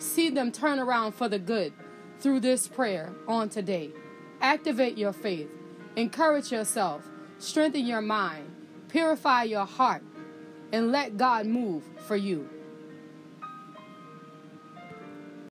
see them turn around for the good through this prayer on today. Activate your faith, encourage yourself, strengthen your mind, purify your heart, and let God move for you.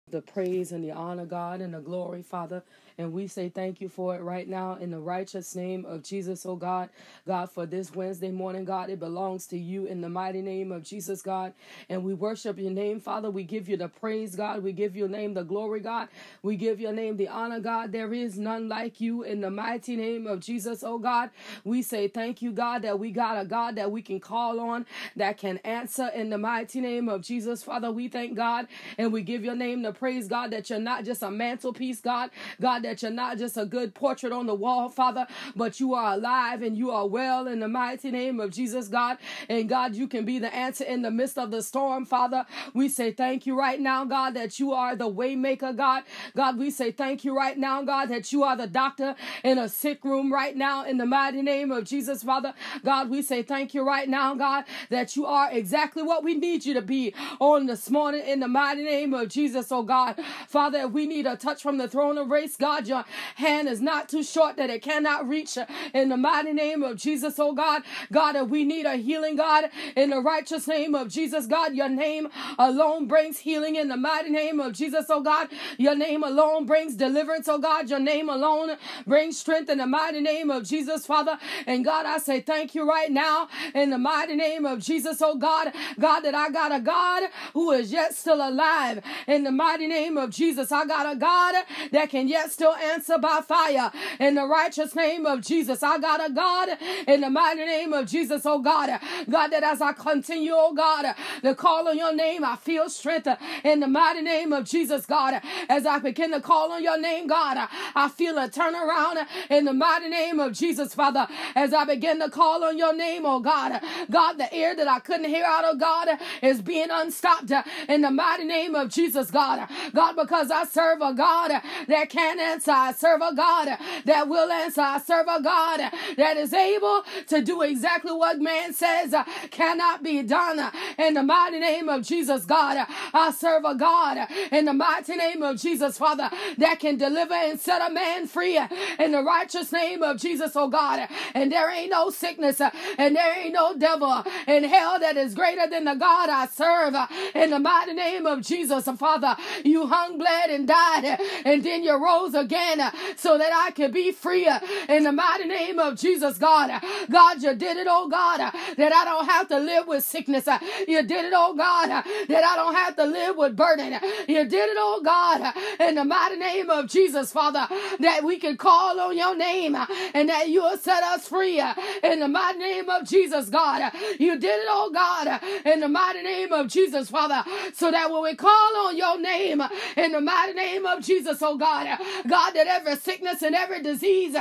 The praise and the honor, God, and the glory, Father. And we say thank you for it right now in the righteous name of Jesus, oh God. God, for this Wednesday morning, God, it belongs to you in the mighty name of Jesus, God. And we worship your name, Father. We give you the praise, God. We give your name the glory, God. We give your name the honor, God. There is none like you in the mighty name of Jesus, oh God. We say thank you, God, that we got a God that we can call on that can answer in the mighty name of Jesus, Father. We thank God and we give your name the praise, God, that you're not just a mantelpiece, God. God, that you're not just a good portrait on the wall, Father, but you are alive and you are well in the mighty name of Jesus, God. And God, you can be the answer in the midst of the storm, Father. We say thank you right now, God, that you are the waymaker, God. God, we say thank you right now, God, that you are the doctor in a sick room right now in the mighty name of Jesus, Father. God, we say thank you right now, God, that you are exactly what we need you to be on this morning in the mighty name of Jesus, oh God. Father, we need a touch from the throne of grace, God, God. Your hand is not too short that it cannot reach in the mighty name of Jesus, oh God. God, we need a healing, God, in the righteous name of Jesus, God, your name alone brings healing in the mighty name of Jesus, oh God. Your name alone brings deliverance, oh God. Your name alone brings strength in the mighty name of Jesus, Father. And God, I say thank you right now in the mighty name of Jesus, oh God. God, that I got a God who is yet still alive in the mighty name of Jesus. I got a God that can yet still answer by fire in the righteous name of Jesus. I got a God in the mighty name of Jesus, oh God. God, that as I continue, oh God, to call on your name, I feel strength in the mighty name of Jesus, God. As I begin to call on your name, God, I feel a turnaround in the mighty name of Jesus, Father. As I begin to call on your name, oh God, God, the ear that I couldn't hear out of God is being unstopped in the mighty name of Jesus, God. God, because I serve a God that can answer. I serve a God that will answer. I serve a God that is able to do exactly what man says uh, cannot be done. In the mighty name of Jesus, God, I serve a God in the mighty name of Jesus, Father, that can deliver and set a man free in the righteous name of Jesus, oh God. And there ain't no sickness and there ain't no devil in hell that is greater than the God I serve. In the mighty name of Jesus, Father, you hung, bled, and died, and then you rose again so that I can be free in the mighty name of Jesus, God. God, you did it, oh God, that I don't have to live with sickness. You did it, oh God, that I don't have to live with burden. You did it, oh God, in the mighty name of Jesus, Father, that we can call on your name and that you will set us free in the mighty name of Jesus, God. You did it, oh God, in the mighty name of Jesus, Father, so that when we call on your name in the mighty name of Jesus, oh God, God, that every sickness and every disease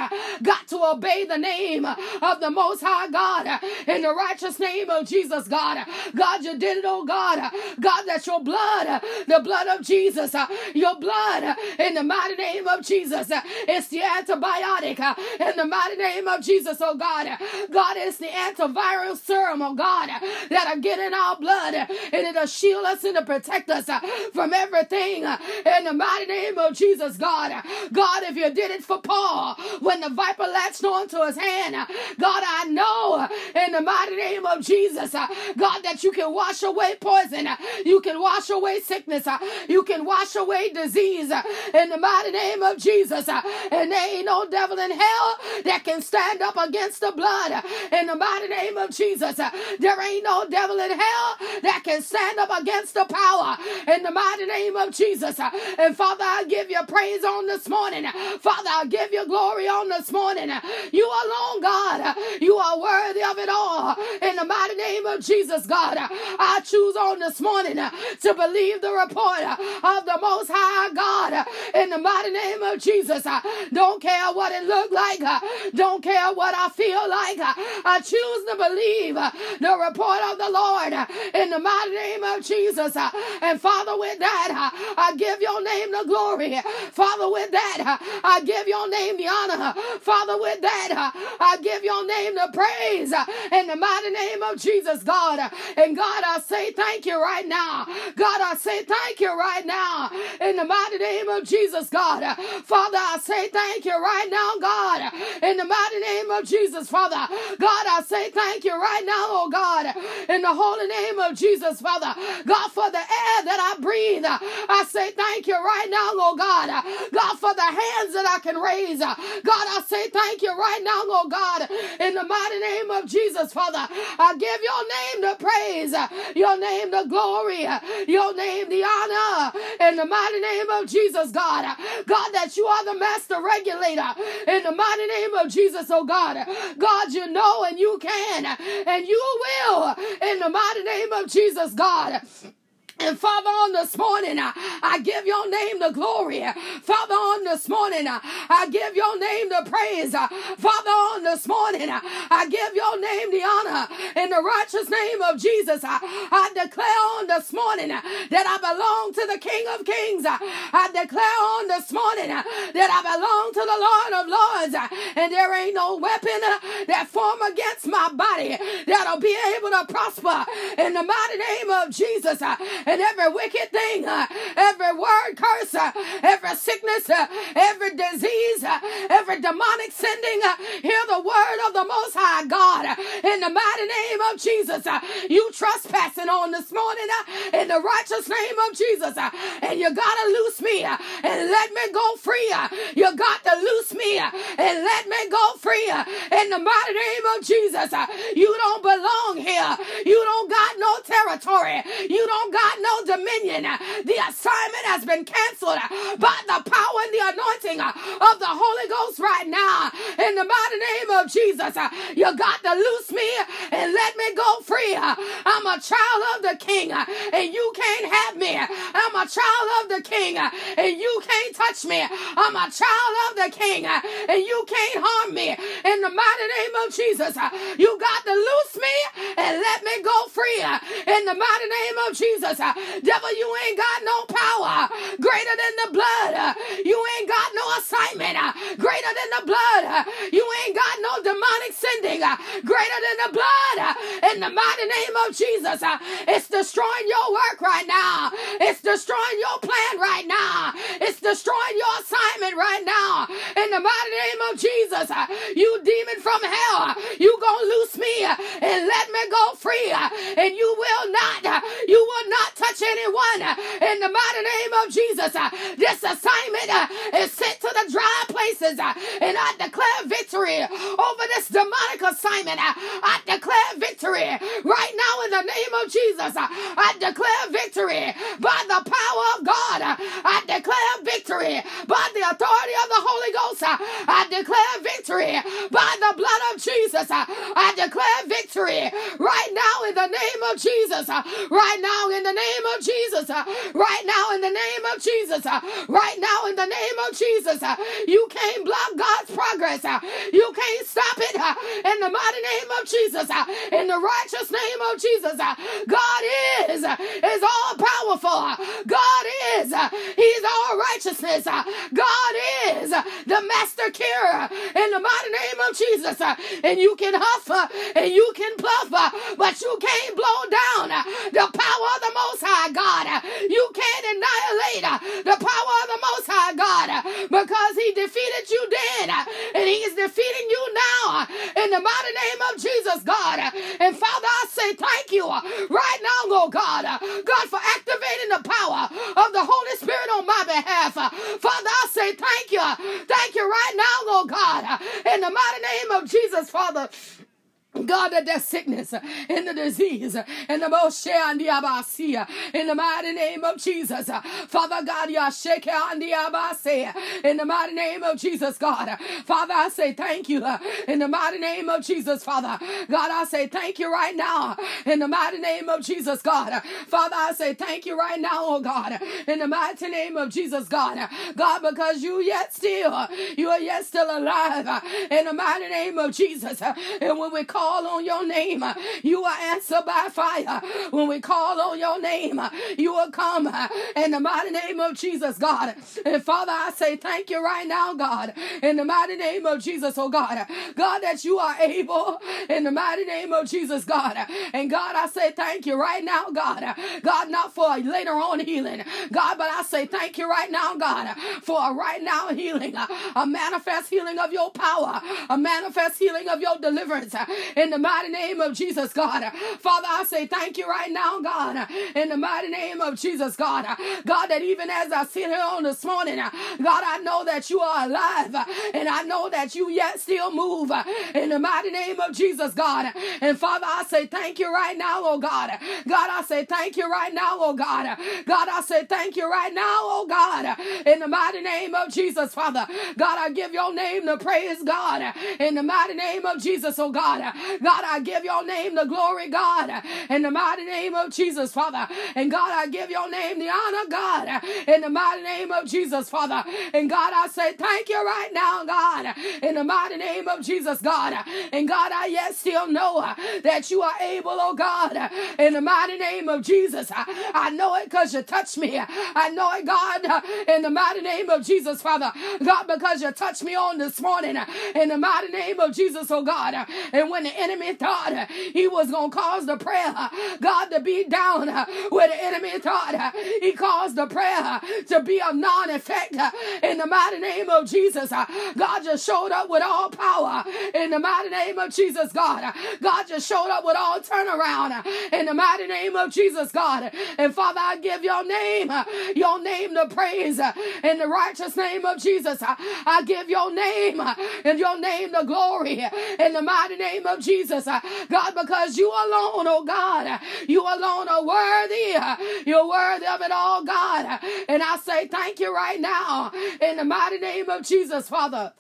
got to obey the name of the Most High God in the righteous name of Jesus, God. God, you did it, oh God. God, that's your blood, the blood of Jesus, your blood in the mighty name of Jesus, it's the antibiotic in the mighty name of Jesus, oh God. God, it's the antiviral serum, oh God, that'll get in our blood and it'll shield us and it'll protect us from everything in the mighty name of Jesus, God. God, if you did it for Paul when the viper latched onto his hand, God, I know in the mighty name of Jesus, God, that you can wash away poison, you can wash away sickness, you can wash away disease in the mighty name of Jesus. And there ain't no devil in hell that can stand up against the blood in the mighty name of Jesus. There ain't no devil in hell that can stand up against the power in the mighty name of Jesus. And Father, I give you praise on this this morning. Father, I give you glory on this morning. You alone, God. You are worthy of it all. In the mighty name of Jesus, God, I choose on this morning uh, to believe the report uh, of the Most High God. Uh, in the mighty name of Jesus, don't care what it looked like. Don't care what I feel like. I choose to believe the report of the Lord. In the mighty name of Jesus. And Father, with that, I give your name the glory. Father, with that, I give your name the honor. Father, with that, I give your name the praise in the mighty name of Jesus, God. And God, I say thank you right now. God, I say thank you right now in the mighty name of Jesus, God. Father, I say thank you right now, God, in the mighty name of Jesus, Father. God, I say thank you right now, oh God, in the holy name of Jesus, Father. God, for the air that I breathe, I say thank you right now, oh God. God, for the hands that I can raise. God, I say thank you right now, oh God, in the mighty name of Jesus, Father. I give your name the praise, Uh, your name the glory, uh, your name the honor, in the mighty name of Jesus, God. Uh, God, that you are the master regulator, in the mighty name of Jesus, oh God. God, you know and you can and you will, in the mighty name of Jesus, God. And Father, on this morning, uh, I give your name the glory. Father, on this morning, uh, I give your name the praise. Uh, Father, on this morning, I give your name the honor. In the righteous name of Jesus, I declare on this morning that I belong to the King of Kings. I declare on this morning that I belong to the Lord of Lords. And there ain't no weapon that form against my body that'll be able to prosper. In the mighty name of Jesus and every wicked thing, uh, every word curse, uh, every sickness, uh, every disease, uh, every demonic sending. Uh, hear the word of the Most High God uh, in the mighty name of Jesus. You trespassing on this morning in the righteous name of Jesus. And you gotta loose me and let me go free. You got to loose me and let me go free in the mighty name of Jesus. You don't belong here. You don't got no territory. You don't got no dominion. The assignment has been canceled by the power and the anointing of the Holy Ghost right now. In the mighty name of Jesus, you got to loose me and let me go free. I'm a child of the King, and you can't have me. I'm a child of the King, and you can't touch me. I'm a child of the King, and you can't harm me. In the mighty name of Jesus, you got to loose me and let me go free. In the mighty name of Jesus, Devil, you ain't got no power greater than the blood. You ain't got no assignment greater than the blood. You ain't got no demonic sending greater than the blood. In the mighty name of Jesus, it's destroying your work right now. It's destroying your plan right now. It's destroying your assignment right now. In the mighty name of Jesus, you demon from hell, you gonna loose me and let me go free. And you will not, you will not touch anyone uh, in the mighty name of Jesus. Uh, this assignment uh, is sent to the dry places, and I declare victory over this demonic assignment. I declare victory right now in the name of Jesus. I declare victory by the power of God. I declare victory by the authority of the Holy Ghost. I declare victory by the blood of Jesus. I declare victory right now in the name of Jesus. Right now in the name of Jesus. Uh, right now in the name of Jesus. Uh, right now in the name of Jesus. Uh, you can't block God's progress. You can't stop it in the mighty name of Jesus. In the righteous name of Jesus. God is is all powerful. God is He's all righteousness. Uh, God is the master cure in the mighty name of Jesus. Uh, and you can huff uh, and you can puff, but you can't blow down the power of the Most High God. You can't annihilate the power of the Most High God because He defeated you then and He is defeating you now in the mighty name of Jesus, God. And Father, I say thank you right now, oh God. God, for activating the power of the Holy Spirit on my behalf. Uh, Father, I say thank you. Thank you right now, oh God. Uh, in the mighty name of Jesus, Father. God, that that sickness and the disease and the Moshe and the Abasia in the mighty name of Jesus. Father God, Yasheke and the Abase in the mighty name of Jesus, God. Father, I say thank you in the mighty name of Jesus, Father. God, I say thank you right now in the mighty name of Jesus, God. Father, I say thank you right now, oh God, in the mighty name of Jesus, God. God, because you yet still, you are yet still alive in the mighty name of Jesus. And when we call call on your name, you are answered by fire. When we call on your name, you will come in the mighty name of Jesus, God. And Father, I say thank you right now, God, in the mighty name of Jesus, oh God. God, that you are able in the mighty name of Jesus, God. And God, I say thank you right now, God. God, not for later on healing, God, but I say thank you right now, God, for a right now healing, a manifest healing of your power, a manifest healing of your deliverance in the mighty name of Jesus, God. Father, I say thank you right now, God, in the mighty name of Jesus, God. God, that even as I sit here on this morning, God, I know that you are alive and I know that you yet still move in the mighty name of Jesus, God. And Father, I say thank you right now, oh God. God, I say thank you right now, oh God. God, I say thank you right now, oh God, in the mighty name of Jesus, Father. God, I give your name the praise, God, in the mighty name of Jesus, oh God. God, I give your name the glory, God, in the mighty name of Jesus, Father. And God, I give your name the honor, God, in the mighty name of Jesus, Father. And God, I say thank you right now, God, in the mighty name of Jesus, God. And God, I yet still know that you are able, oh God, in the mighty name of Jesus. I know it because you touched me. I know it, God, in the mighty name of Jesus, Father. God, because you touched me on this morning, in the mighty name of Jesus, oh God. And when the enemy thought he was going to cause the prayer, God, to be down where the enemy thought he caused the prayer to be of non effect in the mighty name of Jesus. God just showed up with all power in the mighty name of Jesus, God. God just showed up with all turnaround in the mighty name of Jesus, God. And Father, I give your name, your name the praise in the righteous name of Jesus. I give your name and your name the glory in the mighty name of Jesus, uh, God, because you alone, oh God, uh, you alone are worthy. Uh, you're worthy of it all, God. Uh, and I say thank you right now in the mighty name of Jesus, Father.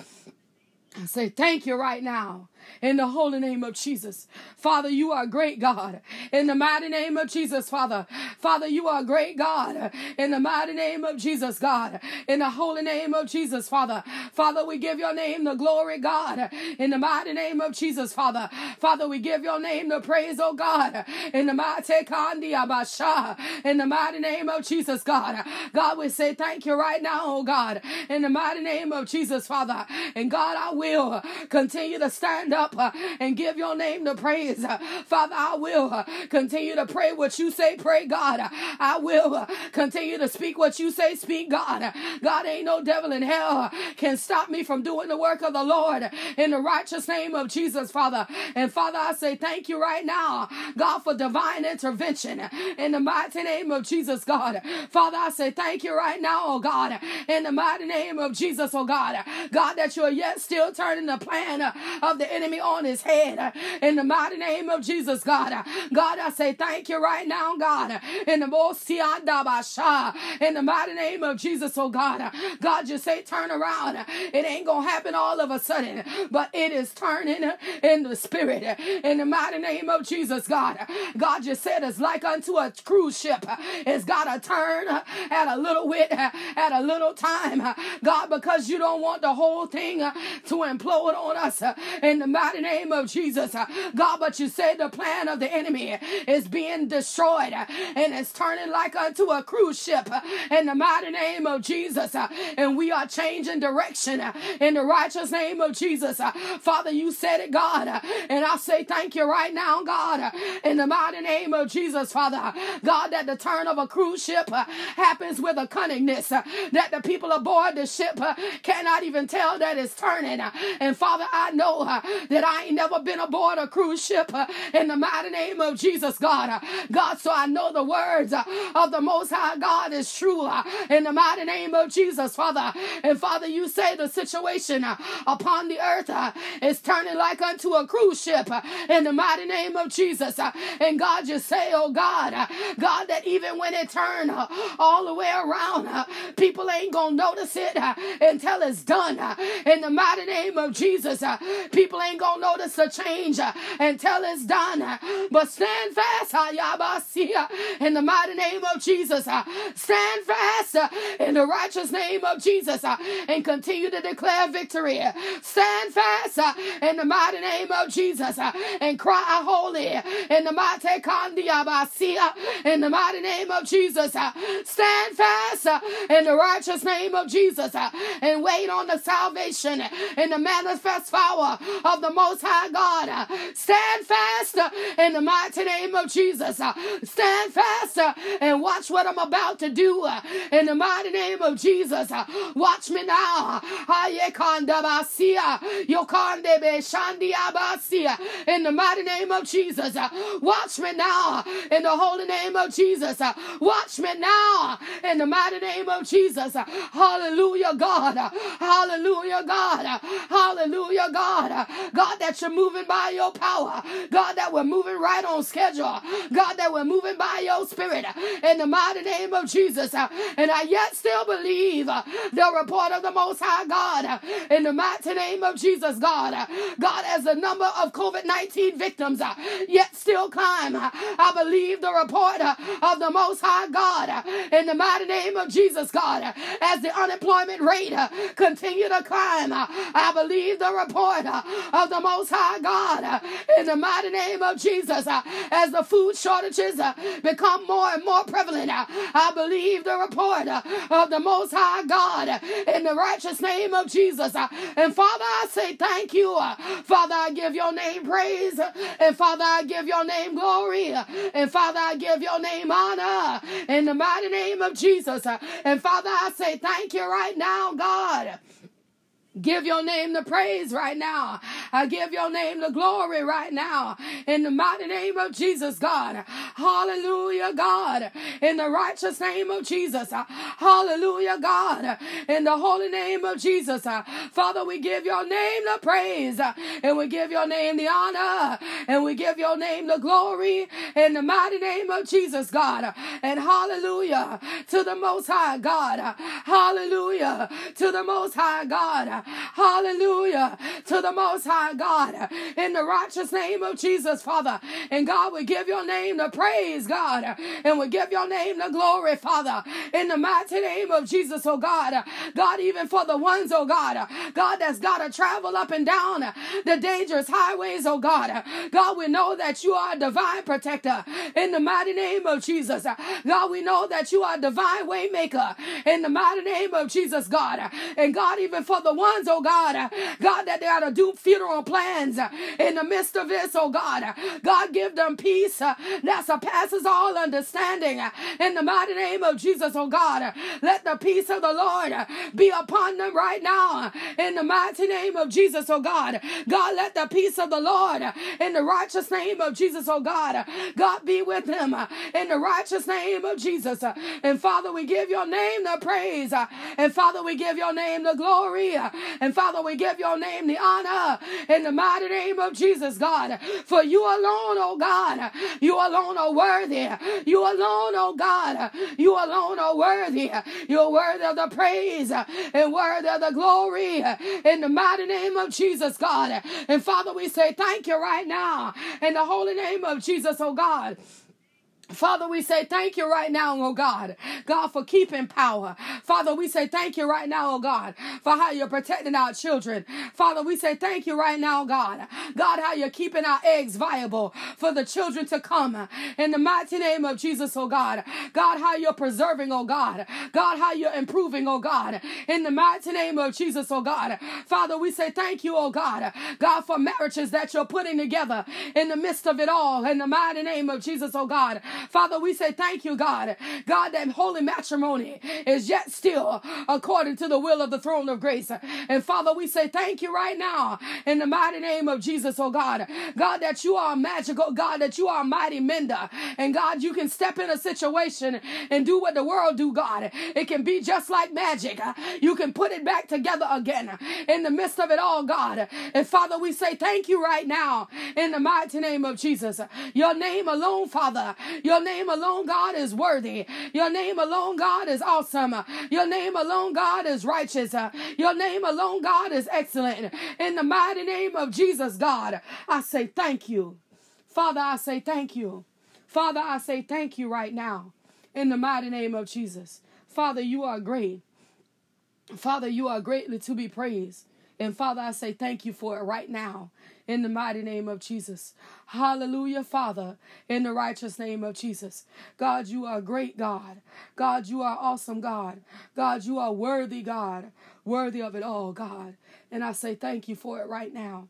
I say thank you right now in the holy name of Jesus. Father, you are great God. In the mighty name of Jesus, Father. Father, you are great God. In the mighty name of Jesus, God. In the holy name of Jesus, Father. Father, we give your name the glory, God. In the mighty name of Jesus, Father. Father, we give your name the praise, oh God. In the mighty Kandi Abasha. In the mighty name of Jesus, God. God, we say thank you right now, oh God. In the mighty name of Jesus, Father. And God, I will continue to stand up and give your name the praise. Father, I will continue to pray what you say, pray, God. I will continue to speak what you say, speak, God. God, ain't no devil in hell can stop me from doing the work of the Lord in the righteous name of Jesus, Father. And Father, I say thank you right now, God, for divine intervention in the mighty name of Jesus, God. Father, I say thank you right now, oh God, in the mighty name of Jesus, oh God. God, that you're yet still turning the plan of the enemy on his head in the mighty name of Jesus, God. God, I say thank you right now, God, in the most in the mighty name of Jesus, oh God. God, you say turn around. It ain't gonna happen all of a sudden, but it is turning in the spirit in the mighty name of Jesus, God. God, just said it's like unto a cruise ship. It's gotta turn at a little bit, at a little time, God, because you don't want the whole thing to implode on us in the mighty name of Jesus. God, but you said the plan of the enemy is being destroyed and it's turning like unto a cruise ship in the mighty name of Jesus. And we are changing direction Uh, in the righteous name of Jesus. Uh, Father, you said it, God. Uh, and I say thank you right now, God, in the mighty name of Jesus, Father. God, that the turn of a cruise ship happens with a cunningness that the people aboard the ship cannot even tell that it's turning. And Father, I know that I ain't never been aboard a cruise ship uh, in the mighty name of Jesus, God. Uh, God, so I know the words of the Most High God is true in the mighty name of Jesus, Father. And Father, you say the situation uh, upon the earth uh, is turning like unto a cruise ship uh, in the mighty name of Jesus. And God, just say, oh God, God, that even when it turn all the way around, people ain't gonna notice it until it's done. In the mighty name of Jesus, people ain't gonna notice the change until it's done. But stand fast, in the mighty name of Jesus. Stand fast in the righteous name of Jesus and continue to declare victory. Stand fast uh, in the mighty name of Jesus uh, and cry holy in the mighty uh, in the mighty name of Jesus. Stand fast in the righteous name of Jesus and wait on the salvation and the manifest power of the Most High God. Stand fast in the mighty name of Jesus. Stand fast and watch what I'm about to do in the mighty name of Jesus. Watch me now. In the mighty name of Jesus. Uh, watch me now in the holy name of Jesus. Uh, watch me now in the mighty name of Jesus. Uh, hallelujah, God. Hallelujah, God. Hallelujah, God. God, that you're moving by your power. God, that we're moving right on schedule. God, that we're moving by your spirit in the mighty name of Jesus. And I yet still believe the report of the Most High God in the mighty name of Jesus, God. God, as the number of COVID 19 victims uh, yet still climb, uh, I believe the report uh, of the Most High God in the mighty name of Jesus, God. As the unemployment rate continue to climb, I believe the report of the Most High God in the mighty name of Jesus. As the food shortages become more and more prevalent, I believe the report of the Most High God in the righteous name of Jesus. Uh, and Father, I say thank you. Uh, Father, I give your name praise. Uh, and Father, I give your name glory. And Father, I give your name honor in the mighty name of Jesus. And Father, I say thank you right now, God. Give your name the praise right now. I give your name the glory right now. In the mighty name of Jesus, God. Hallelujah, God. In the righteous name of Jesus. Hallelujah, God. In the holy name of Jesus. Father, we give your name the praise. And we give your name the honor. And we give your name the glory. In the mighty name of Jesus, God. And hallelujah to the Most High God. Hallelujah to the Most High God. Hallelujah to the Most High God. In the righteous name of Jesus, Father. And God, we give your name the praise, God. And we give your name the glory, Father. In the mighty name of Jesus, oh God. God, even for the ones, oh God. God, that's got to travel up and down the dangerous highways, oh God. God, we know that you are a divine protector. In the mighty name of Jesus. God, we know that you are a divine waymaker. In the mighty name of Jesus, God. And God, even for the ones ones, oh God, God, that they are to do funeral plans in the midst of this, oh God. God, give them peace that surpasses all understanding in the mighty name of Jesus, oh God. Let the peace of the Lord be upon them right now in the mighty name of Jesus, oh God. God, let the peace of the Lord in the righteous name of Jesus, oh God. God, be with them in the righteous name of Jesus. And Father, we give your name the praise. And Father, we give your name the glory. And Father, we give your name the honor in the mighty name of Jesus, God. For you alone, oh God, you alone are worthy. You alone, oh God, you alone are worthy. You're worthy of the praise and worthy of the glory in the mighty name of Jesus, God. And Father, we say thank you right now in the holy name of Jesus, oh God. Father, we say thank you right now, oh God. God, for keeping power. Father, we say thank you right now, oh God, for how you're protecting our children. Father, we say thank you right now, God. God, how you're keeping our eggs viable for the children to come. In the mighty name of Jesus, oh God. God, how you're preserving, oh God. God, how you're improving, oh God. In the mighty name of Jesus, oh God. Father, we say thank you, oh God. God, for marriages that you're putting together in the midst of it all. In the mighty name of Jesus, oh God. Father, we say thank you, God. God, that holy matrimony is yet still according to the will of the throne of grace. And Father, we say thank you right now in the mighty name of Jesus, oh God. God, that you are a magical, God, that you are a mighty mender. And God, you can step in a situation and do what the world do, God. It can be just like magic. You can put it back together again in the midst of it all, God. And Father, we say thank you right now in the mighty name of Jesus. Your name alone, Father, your name alone, God, is worthy. Your name alone, God, is awesome. Your name alone, God, is righteous. Your name alone, God, is excellent. In the mighty name of Jesus, God, I say thank you. Father, I say thank you. Father, I say thank you right now in the mighty name of Jesus. Father, you are great. Father, you are greatly to be praised. And Father, I say thank you for it right now in the mighty name of Jesus. Hallelujah, Father, in the righteous name of Jesus. God, you are great, God. God, you are awesome, God. God, you are worthy, God. Worthy of it all, God. And I say thank you for it right now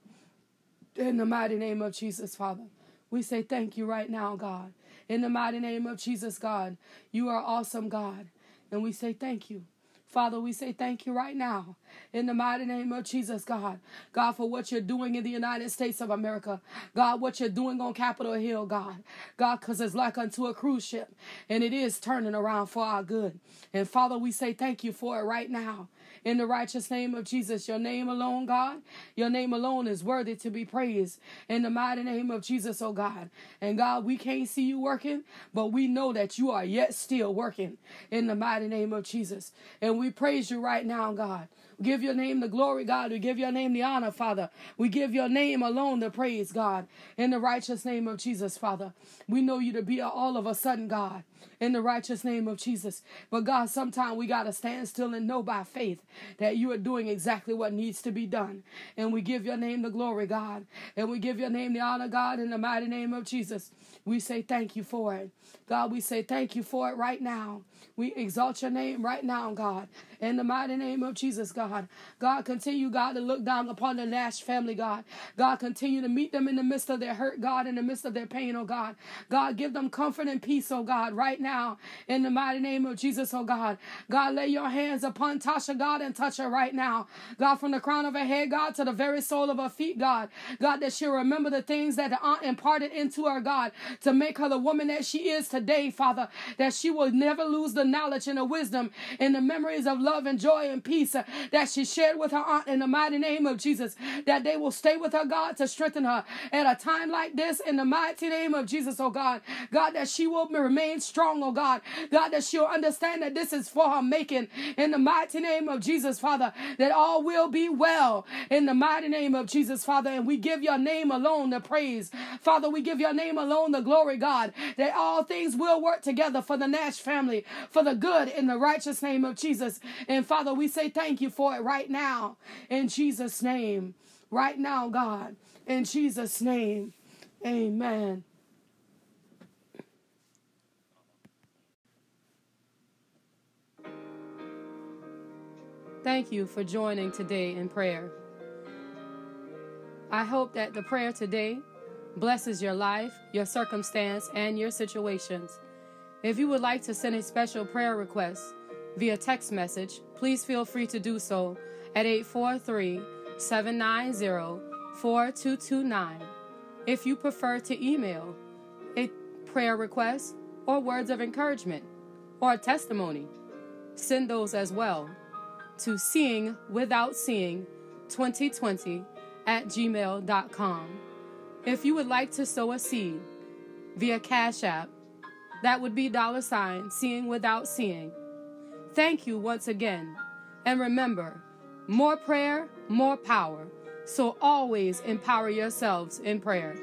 in the mighty name of Jesus, Father. We say thank you right now, God. In the mighty name of Jesus, God. You are awesome, God. And we say thank you. Father, we say thank you right now in the mighty name of Jesus, God. God, for what you're doing in the United States of America. God, what you're doing on Capitol Hill, God. God, because it's like unto a cruise ship and it is turning around for our good. And Father, we say thank you for it right now in the righteous name of Jesus. Your name alone, God, your name alone is worthy to be praised in the mighty name of Jesus, oh God. And God, we can't see you working, but we know that you are yet still working in the mighty name of Jesus. And we praise you right now, God. We give your name the glory, God. We give your name the honor, Father. We give your name alone the praise, God. In the righteous name of Jesus, Father. We know you to be all of a sudden, God in the righteous name of Jesus. But God, sometimes we got to stand still and know by faith that you are doing exactly what needs to be done. And we give your name the glory, God. And we give your name the honor, God, in the mighty name of Jesus. We say thank you for it. God, we say thank you for it right now. We exalt your name right now, God. In the mighty name of Jesus, God. God, continue, God, to look down upon the Nash family, God. God, continue to meet them in the midst of their hurt, God, in the midst of their pain, oh God. God, give them comfort and peace, oh God, right now. In the mighty name of Jesus, oh God. God, lay your hands upon Tasha, God, and touch her right now. God, from the crown of her head, God, to the very sole of her feet, God. God, that she'll remember the things that the aunt imparted into her, God, to make her the woman that she is today, Father. That she will never lose the knowledge and the wisdom and the memories of love and joy and peace uh, that she shared with her aunt in the mighty name of Jesus. That they will stay with her, God, to strengthen her at a time like this in the mighty name of Jesus, oh God. God, that she will remain strong, oh God. God, that she'll understand that this is for her making in the mighty name of Jesus, Father. That all will be well in the mighty name of Jesus, Father. And we give your name alone the praise. Father, we give your name alone the glory, God. That all things will work together for the Nash family, for the good in the righteous name of Jesus. And Father, we say thank you for it right now in Jesus' name. Right now, God, in Jesus' name. Amen. Thank you for joining today in prayer. I hope that the prayer today blesses your life, your circumstance, and your situations. If you would like to send a special prayer request via text message, please feel free to do so at 843 790 4229. If you prefer to email a prayer request or words of encouragement or a testimony, send those as well to seeing without seeing 2020 at gmail.com. If you would like to sow a seed via Cash App, that would be dollar sign seeing without seeing. Thank you once again. And remember, more prayer, more power. So always empower yourselves in prayer.